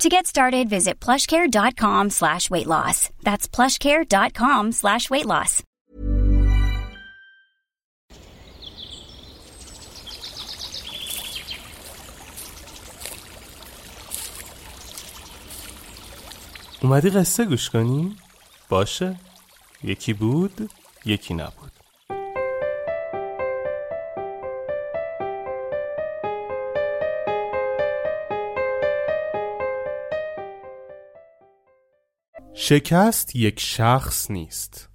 To get started, visit plushcare.com slash weight loss. That's plushcare.com slash weight loss. اومدی قصه گوش کنی؟ باشه یکی بود یکی نبود شکست یک شخص نیست.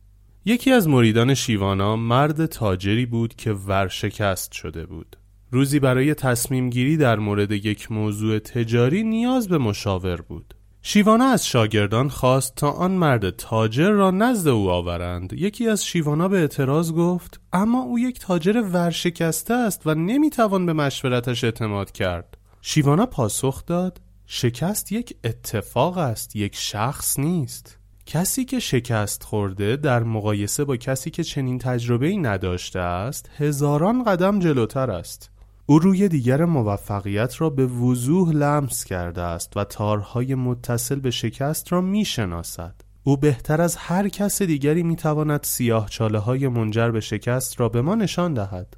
یکی از مریدان شیوانا مرد تاجری بود که ورشکست شده بود. روزی برای تصمیم گیری در مورد یک موضوع تجاری نیاز به مشاور بود. شیوانا از شاگردان خواست تا آن مرد تاجر را نزد او آورند. یکی از شیوانا به اعتراض گفت اما او یک تاجر ورشکسته است و نمی‌توان به مشورتش اعتماد کرد. شیوانا پاسخ داد شکست یک اتفاق است یک شخص نیست کسی که شکست خورده در مقایسه با کسی که چنین تجربه نداشته است هزاران قدم جلوتر است او روی دیگر موفقیت را به وضوح لمس کرده است و تارهای متصل به شکست را می شناسد. او بهتر از هر کس دیگری می تواند سیاه چاله های منجر به شکست را به ما نشان دهد.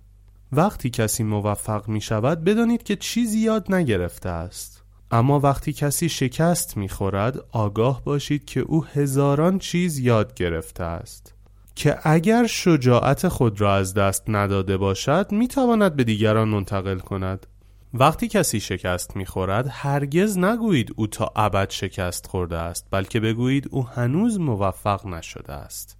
وقتی کسی موفق می شود بدانید که چیزی یاد نگرفته است. اما وقتی کسی شکست می خورد آگاه باشید که او هزاران چیز یاد گرفته است. که اگر شجاعت خود را از دست نداده باشد می تواند به دیگران منتقل کند وقتی کسی شکست می خورد هرگز نگویید او تا ابد شکست خورده است بلکه بگویید او هنوز موفق نشده است